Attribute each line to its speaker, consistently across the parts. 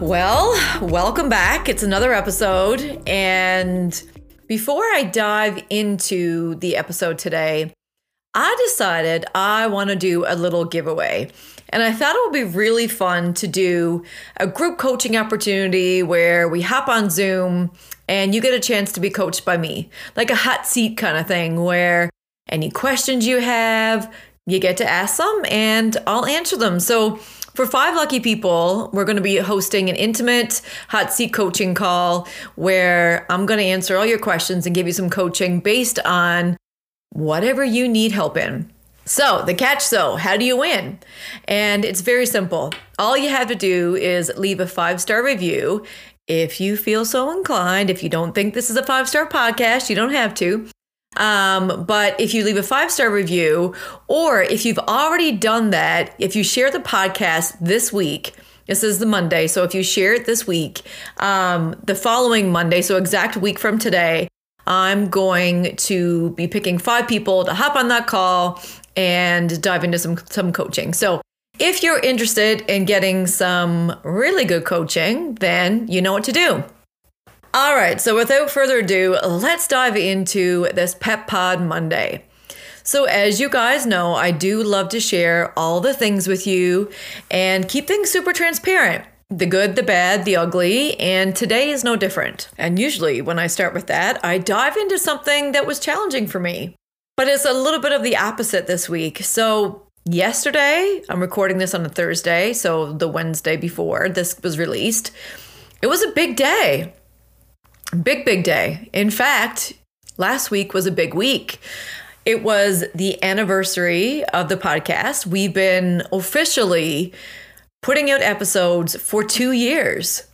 Speaker 1: Well, welcome back. It's another episode. And before I dive into the episode today, I decided I want to do a little giveaway. And I thought it would be really fun to do a group coaching opportunity where we hop on Zoom and you get a chance to be coached by me, like a hot seat kind of thing where any questions you have, you get to ask them and I'll answer them. So for five lucky people, we're going to be hosting an intimate hot seat coaching call where I'm going to answer all your questions and give you some coaching based on whatever you need help in. So, the catch though, how do you win? And it's very simple. All you have to do is leave a five star review. If you feel so inclined, if you don't think this is a five star podcast, you don't have to. Um, but if you leave a five star review, or if you've already done that, if you share the podcast this week, this is the Monday. So if you share it this week, um, the following Monday, so exact week from today, I'm going to be picking five people to hop on that call and dive into some some coaching. So if you're interested in getting some really good coaching, then you know what to do. All right, so without further ado, let's dive into this Pep Pod Monday. So, as you guys know, I do love to share all the things with you and keep things super transparent the good, the bad, the ugly, and today is no different. And usually, when I start with that, I dive into something that was challenging for me. But it's a little bit of the opposite this week. So, yesterday, I'm recording this on a Thursday, so the Wednesday before this was released, it was a big day. Big, big day. In fact, last week was a big week. It was the anniversary of the podcast. We've been officially putting out episodes for two years.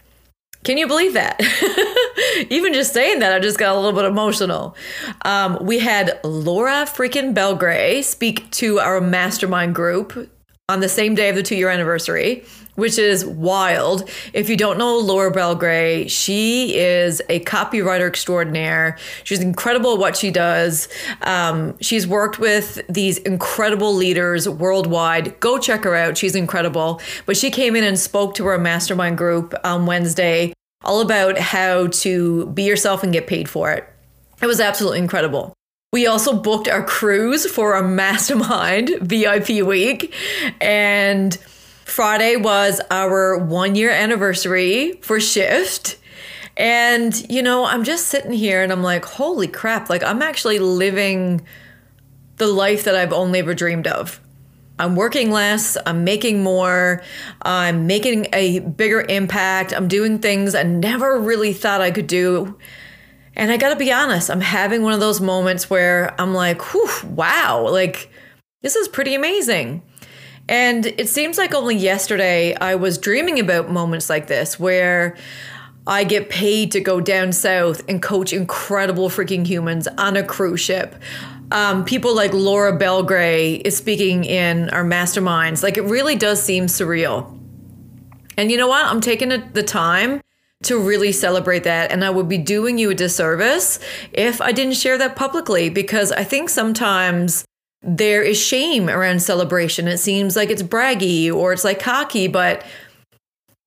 Speaker 1: Can you believe that? Even just saying that, I just got a little bit emotional. Um, we had Laura freaking Belgray speak to our mastermind group on the same day of the two year anniversary which is wild. If you don't know Laura Belgray, she is a copywriter extraordinaire. She's incredible at what she does. Um, she's worked with these incredible leaders worldwide. Go check her out. She's incredible. But she came in and spoke to our mastermind group on Wednesday all about how to be yourself and get paid for it. It was absolutely incredible. We also booked our cruise for a mastermind VIP week and Friday was our one year anniversary for Shift. And, you know, I'm just sitting here and I'm like, holy crap, like I'm actually living the life that I've only ever dreamed of. I'm working less, I'm making more, I'm making a bigger impact, I'm doing things I never really thought I could do. And I gotta be honest, I'm having one of those moments where I'm like, whew, wow, like this is pretty amazing. And it seems like only yesterday I was dreaming about moments like this where I get paid to go down south and coach incredible freaking humans on a cruise ship. Um, people like Laura Belgray is speaking in our masterminds. Like it really does seem surreal. And you know what? I'm taking the time to really celebrate that. And I would be doing you a disservice if I didn't share that publicly because I think sometimes there is shame around celebration. It seems like it's braggy or it's like cocky, but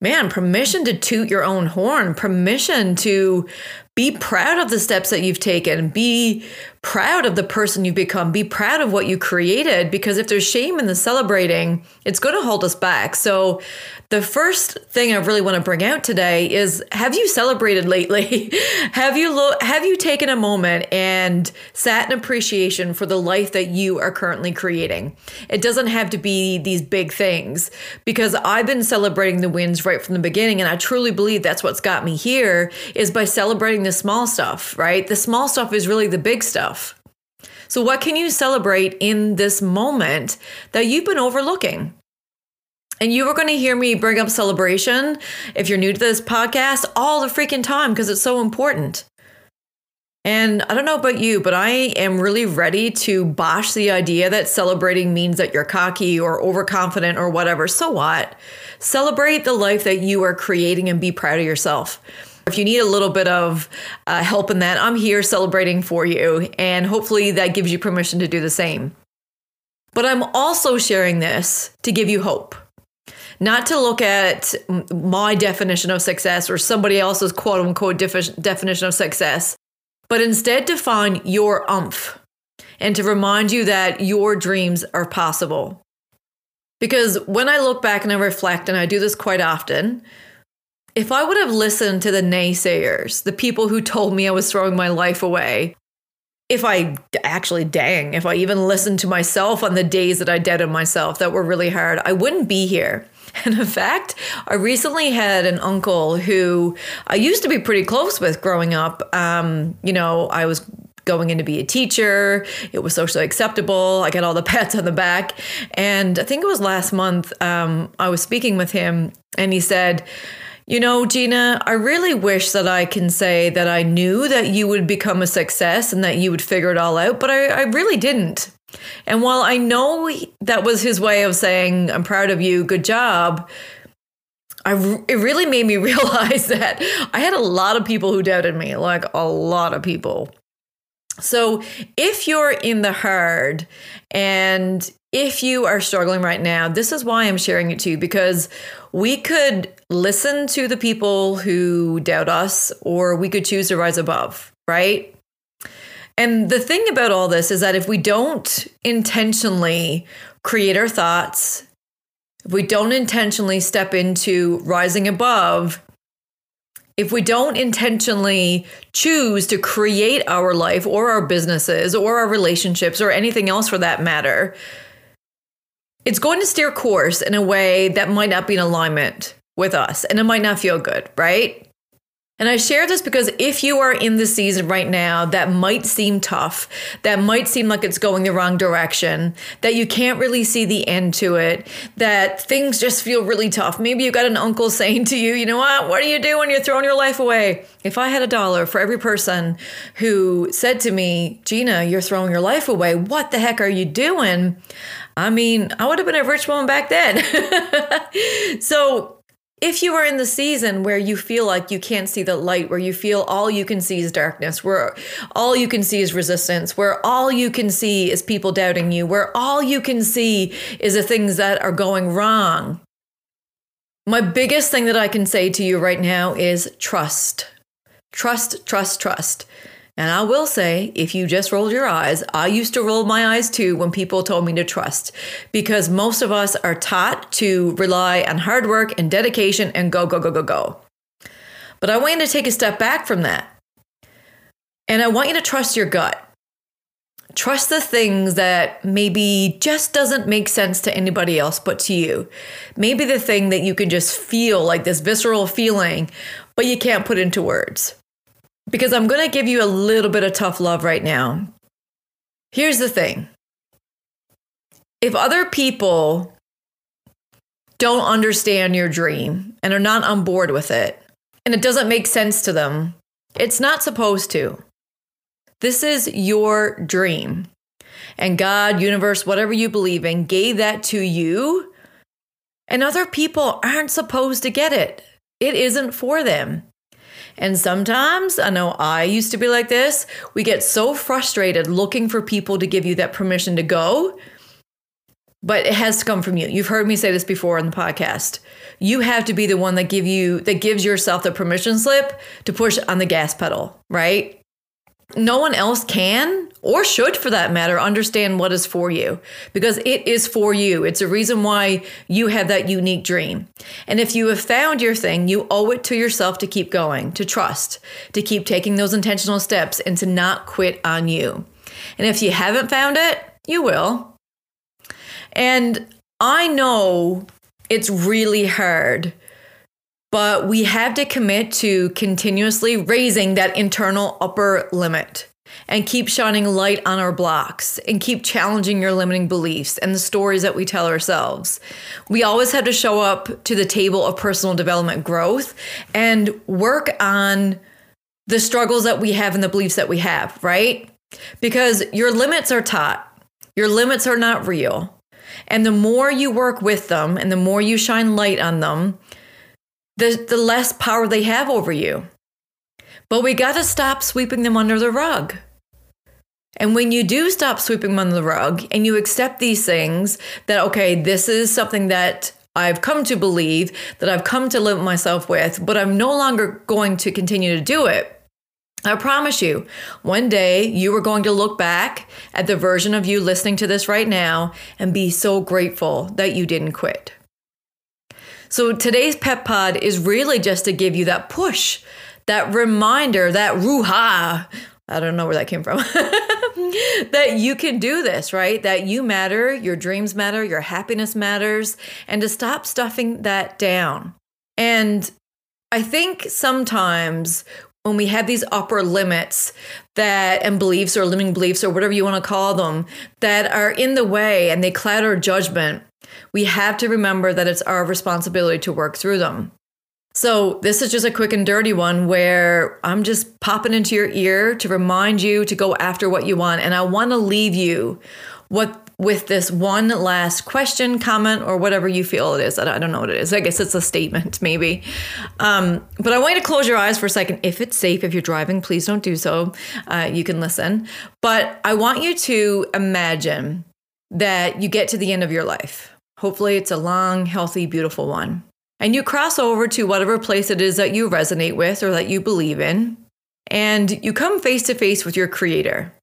Speaker 1: man, permission to toot your own horn, permission to be proud of the steps that you've taken, be proud of the person you've become. Be proud of what you created because if there's shame in the celebrating, it's going to hold us back. So, the first thing I really want to bring out today is have you celebrated lately? have you lo- have you taken a moment and sat in appreciation for the life that you are currently creating? It doesn't have to be these big things because I've been celebrating the wins right from the beginning and I truly believe that's what's got me here is by celebrating the small stuff, right? The small stuff is really the big stuff. So, what can you celebrate in this moment that you've been overlooking? And you are going to hear me bring up celebration if you're new to this podcast all the freaking time because it's so important. And I don't know about you, but I am really ready to bosh the idea that celebrating means that you're cocky or overconfident or whatever. So what? Celebrate the life that you are creating and be proud of yourself. If you need a little bit of uh, help in that, I'm here celebrating for you. And hopefully that gives you permission to do the same. But I'm also sharing this to give you hope. Not to look at my definition of success or somebody else's quote unquote defi- definition of success, but instead to find your umph and to remind you that your dreams are possible. Because when I look back and I reflect, and I do this quite often, if I would have listened to the naysayers, the people who told me I was throwing my life away, if I actually, dang, if I even listened to myself on the days that I doubted myself that were really hard, I wouldn't be here. And in fact, I recently had an uncle who I used to be pretty close with growing up. Um, you know, I was going in to be a teacher. It was socially acceptable. I got all the pats on the back. And I think it was last month, um, I was speaking with him and he said, you know, Gina, I really wish that I can say that I knew that you would become a success and that you would figure it all out, but I, I really didn't. And while I know that was his way of saying, I'm proud of you, good job, I, it really made me realize that I had a lot of people who doubted me, like a lot of people. So if you're in the herd and if you are struggling right now, this is why I'm sharing it to you because we could listen to the people who doubt us or we could choose to rise above, right? And the thing about all this is that if we don't intentionally create our thoughts, if we don't intentionally step into rising above, if we don't intentionally choose to create our life or our businesses or our relationships or anything else for that matter, it's going to steer course in a way that might not be in alignment with us and it might not feel good, right? And I share this because if you are in the season right now that might seem tough, that might seem like it's going the wrong direction, that you can't really see the end to it, that things just feel really tough. Maybe you've got an uncle saying to you, you know what, what are you doing? You're throwing your life away. If I had a dollar for every person who said to me, Gina, you're throwing your life away, what the heck are you doing? I mean, I would have been a rich woman back then. so, if you are in the season where you feel like you can't see the light, where you feel all you can see is darkness, where all you can see is resistance, where all you can see is people doubting you, where all you can see is the things that are going wrong, my biggest thing that I can say to you right now is trust. Trust, trust, trust. And I will say, if you just rolled your eyes, I used to roll my eyes too when people told me to trust because most of us are taught to rely on hard work and dedication and go, go, go, go, go. But I want you to take a step back from that. And I want you to trust your gut. Trust the things that maybe just doesn't make sense to anybody else but to you. Maybe the thing that you can just feel like this visceral feeling, but you can't put into words because I'm going to give you a little bit of tough love right now. Here's the thing if other people don't understand your dream and are not on board with it, and it doesn't make sense to them, it's not supposed to. This is your dream. And God, universe, whatever you believe in, gave that to you. And other people aren't supposed to get it. It isn't for them. And sometimes, I know I used to be like this, we get so frustrated looking for people to give you that permission to go, but it has to come from you. You've heard me say this before on the podcast. You have to be the one that give you that gives yourself the permission slip to push on the gas pedal, right? No one else can or should for that matter understand what is for you. Because it is for you. It's a reason why you have that unique dream. And if you have found your thing you owe it to yourself to keep going to trust to keep taking those intentional steps and to not quit on you. And if you haven't found it you will. And i know it's really hard but we have to commit to continuously raising that internal upper limit and keep shining light on our blocks and keep challenging your limiting beliefs and the stories that we tell ourselves. We always have to show up to the table of personal development growth and work on the struggles that we have and the beliefs that we have, right? Because your limits are taught, your limits are not real. And the more you work with them and the more you shine light on them, the, the less power they have over you. But we got to stop sweeping them under the rug. And when you do stop sweeping them under the rug and you accept these things that, okay, this is something that I've come to believe, that I've come to live myself with, but I'm no longer going to continue to do it. I promise you, one day you are going to look back at the version of you listening to this right now and be so grateful that you didn't quit. So today's pep pod is really just to give you that push, that reminder, that ruha. I don't know where that came from. that you can do this, right? That you matter, your dreams matter, your happiness matters, and to stop stuffing that down. And I think sometimes when we have these upper limits that and beliefs or limiting beliefs or whatever you want to call them that are in the way and they cloud our judgment we have to remember that it's our responsibility to work through them. So, this is just a quick and dirty one where I'm just popping into your ear to remind you to go after what you want. And I want to leave you what with this one last question, comment, or whatever you feel it is. I don't know what it is. I guess it's a statement, maybe. Um, but I want you to close your eyes for a second. If it's safe, if you're driving, please don't do so. Uh, you can listen. But I want you to imagine that you get to the end of your life Hopefully, it's a long, healthy, beautiful one. And you cross over to whatever place it is that you resonate with or that you believe in, and you come face to face with your creator.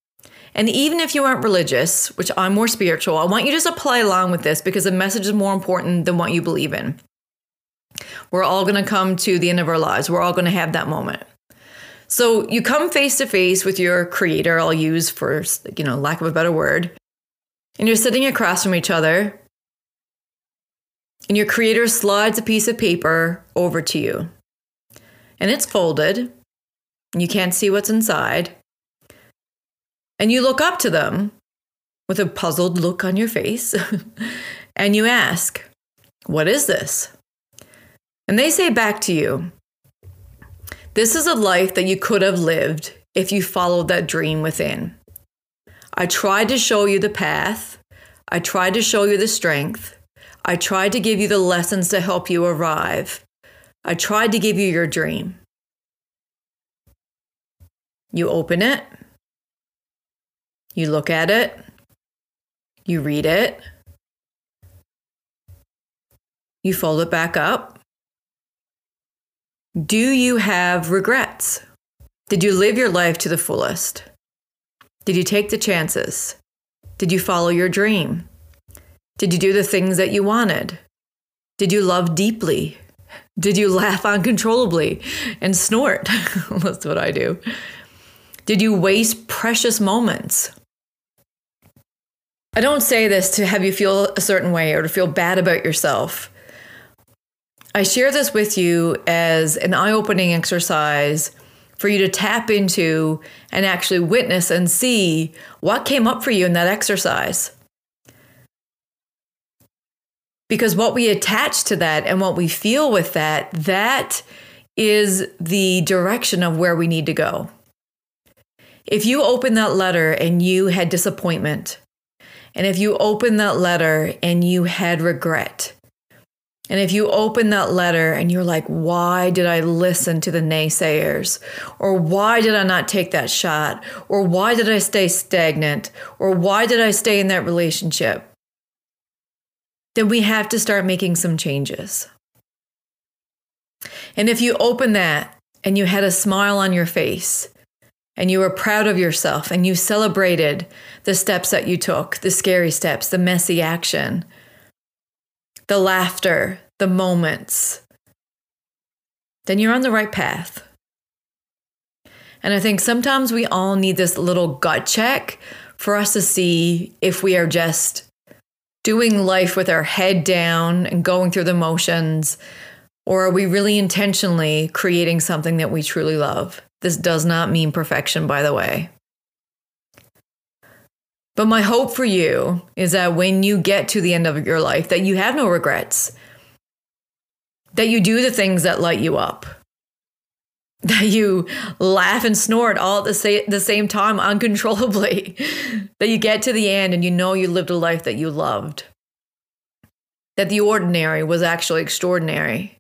Speaker 1: And even if you aren't religious, which I'm more spiritual, I want you to just apply along with this because the message is more important than what you believe in. We're all going to come to the end of our lives. We're all going to have that moment. So you come face to face with your creator, I'll use for, you know, lack of a better word. And you're sitting across from each other and your creator slides a piece of paper over to you. And it's folded, and you can't see what's inside. And you look up to them with a puzzled look on your face, and you ask, What is this? And they say back to you, This is a life that you could have lived if you followed that dream within. I tried to show you the path, I tried to show you the strength. I tried to give you the lessons to help you arrive. I tried to give you your dream. You open it, you look at it, you read it, you fold it back up. Do you have regrets? Did you live your life to the fullest? Did you take the chances? Did you follow your dream? Did you do the things that you wanted? Did you love deeply? Did you laugh uncontrollably and snort? That's what I do. Did you waste precious moments? I don't say this to have you feel a certain way or to feel bad about yourself. I share this with you as an eye opening exercise for you to tap into and actually witness and see what came up for you in that exercise. Because what we attach to that and what we feel with that, that is the direction of where we need to go. If you open that letter and you had disappointment, and if you open that letter and you had regret, and if you open that letter and you're like, why did I listen to the naysayers? Or why did I not take that shot? Or why did I stay stagnant? Or why did I stay in that relationship? Then we have to start making some changes. And if you open that and you had a smile on your face and you were proud of yourself and you celebrated the steps that you took, the scary steps, the messy action, the laughter, the moments, then you're on the right path. And I think sometimes we all need this little gut check for us to see if we are just doing life with our head down and going through the motions, or are we really intentionally creating something that we truly love? This does not mean perfection, by the way. But my hope for you is that when you get to the end of your life that you have no regrets. That you do the things that light you up. That you laugh and snort all at the, sa- the same time uncontrollably. that you get to the end and you know you lived a life that you loved. That the ordinary was actually extraordinary.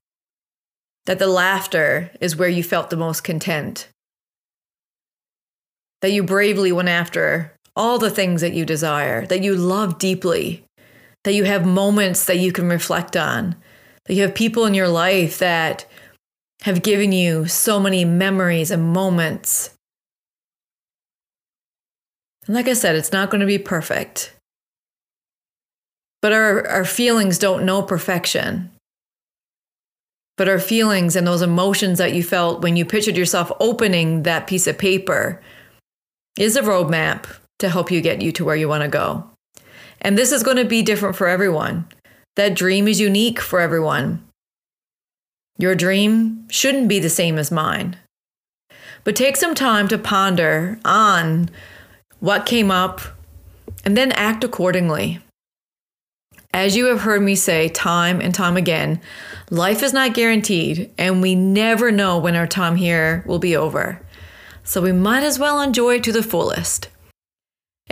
Speaker 1: That the laughter is where you felt the most content. That you bravely went after all the things that you desire, that you love deeply, that you have moments that you can reflect on, that you have people in your life that have given you so many memories and moments. And like I said, it's not going to be perfect. But our, our feelings don't know perfection. But our feelings and those emotions that you felt when you pictured yourself opening that piece of paper is a roadmap to help you get you to where you want to go. And this is going to be different for everyone. That dream is unique for everyone. Your dream shouldn't be the same as mine. But take some time to ponder on what came up and then act accordingly. As you have heard me say time and time again, life is not guaranteed, and we never know when our time here will be over. So we might as well enjoy it to the fullest.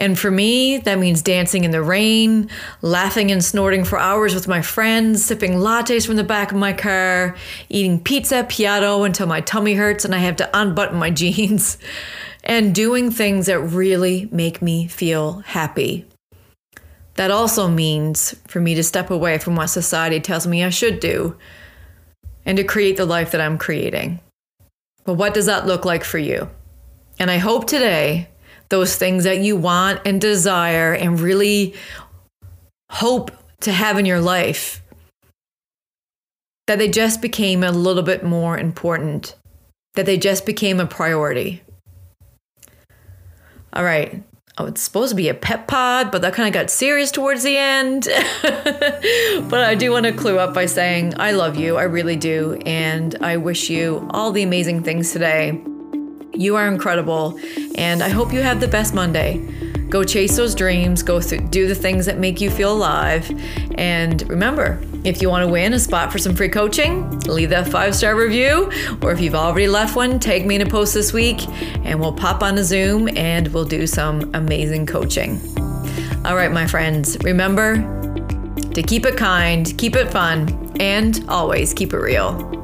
Speaker 1: And for me, that means dancing in the rain, laughing and snorting for hours with my friends, sipping lattes from the back of my car, eating pizza piatto until my tummy hurts and I have to unbutton my jeans, and doing things that really make me feel happy. That also means for me to step away from what society tells me I should do and to create the life that I'm creating. But what does that look like for you? And I hope today those things that you want and desire and really hope to have in your life, that they just became a little bit more important, that they just became a priority. All right. Oh, it's supposed to be a pep pod, but that kind of got serious towards the end. but I do want to clue up by saying, I love you. I really do. And I wish you all the amazing things today. You are incredible, and I hope you have the best Monday. Go chase those dreams, go do the things that make you feel alive. And remember, if you want to win a spot for some free coaching, leave that five star review. Or if you've already left one, tag me in a post this week and we'll pop on a Zoom and we'll do some amazing coaching. All right, my friends, remember to keep it kind, keep it fun, and always keep it real.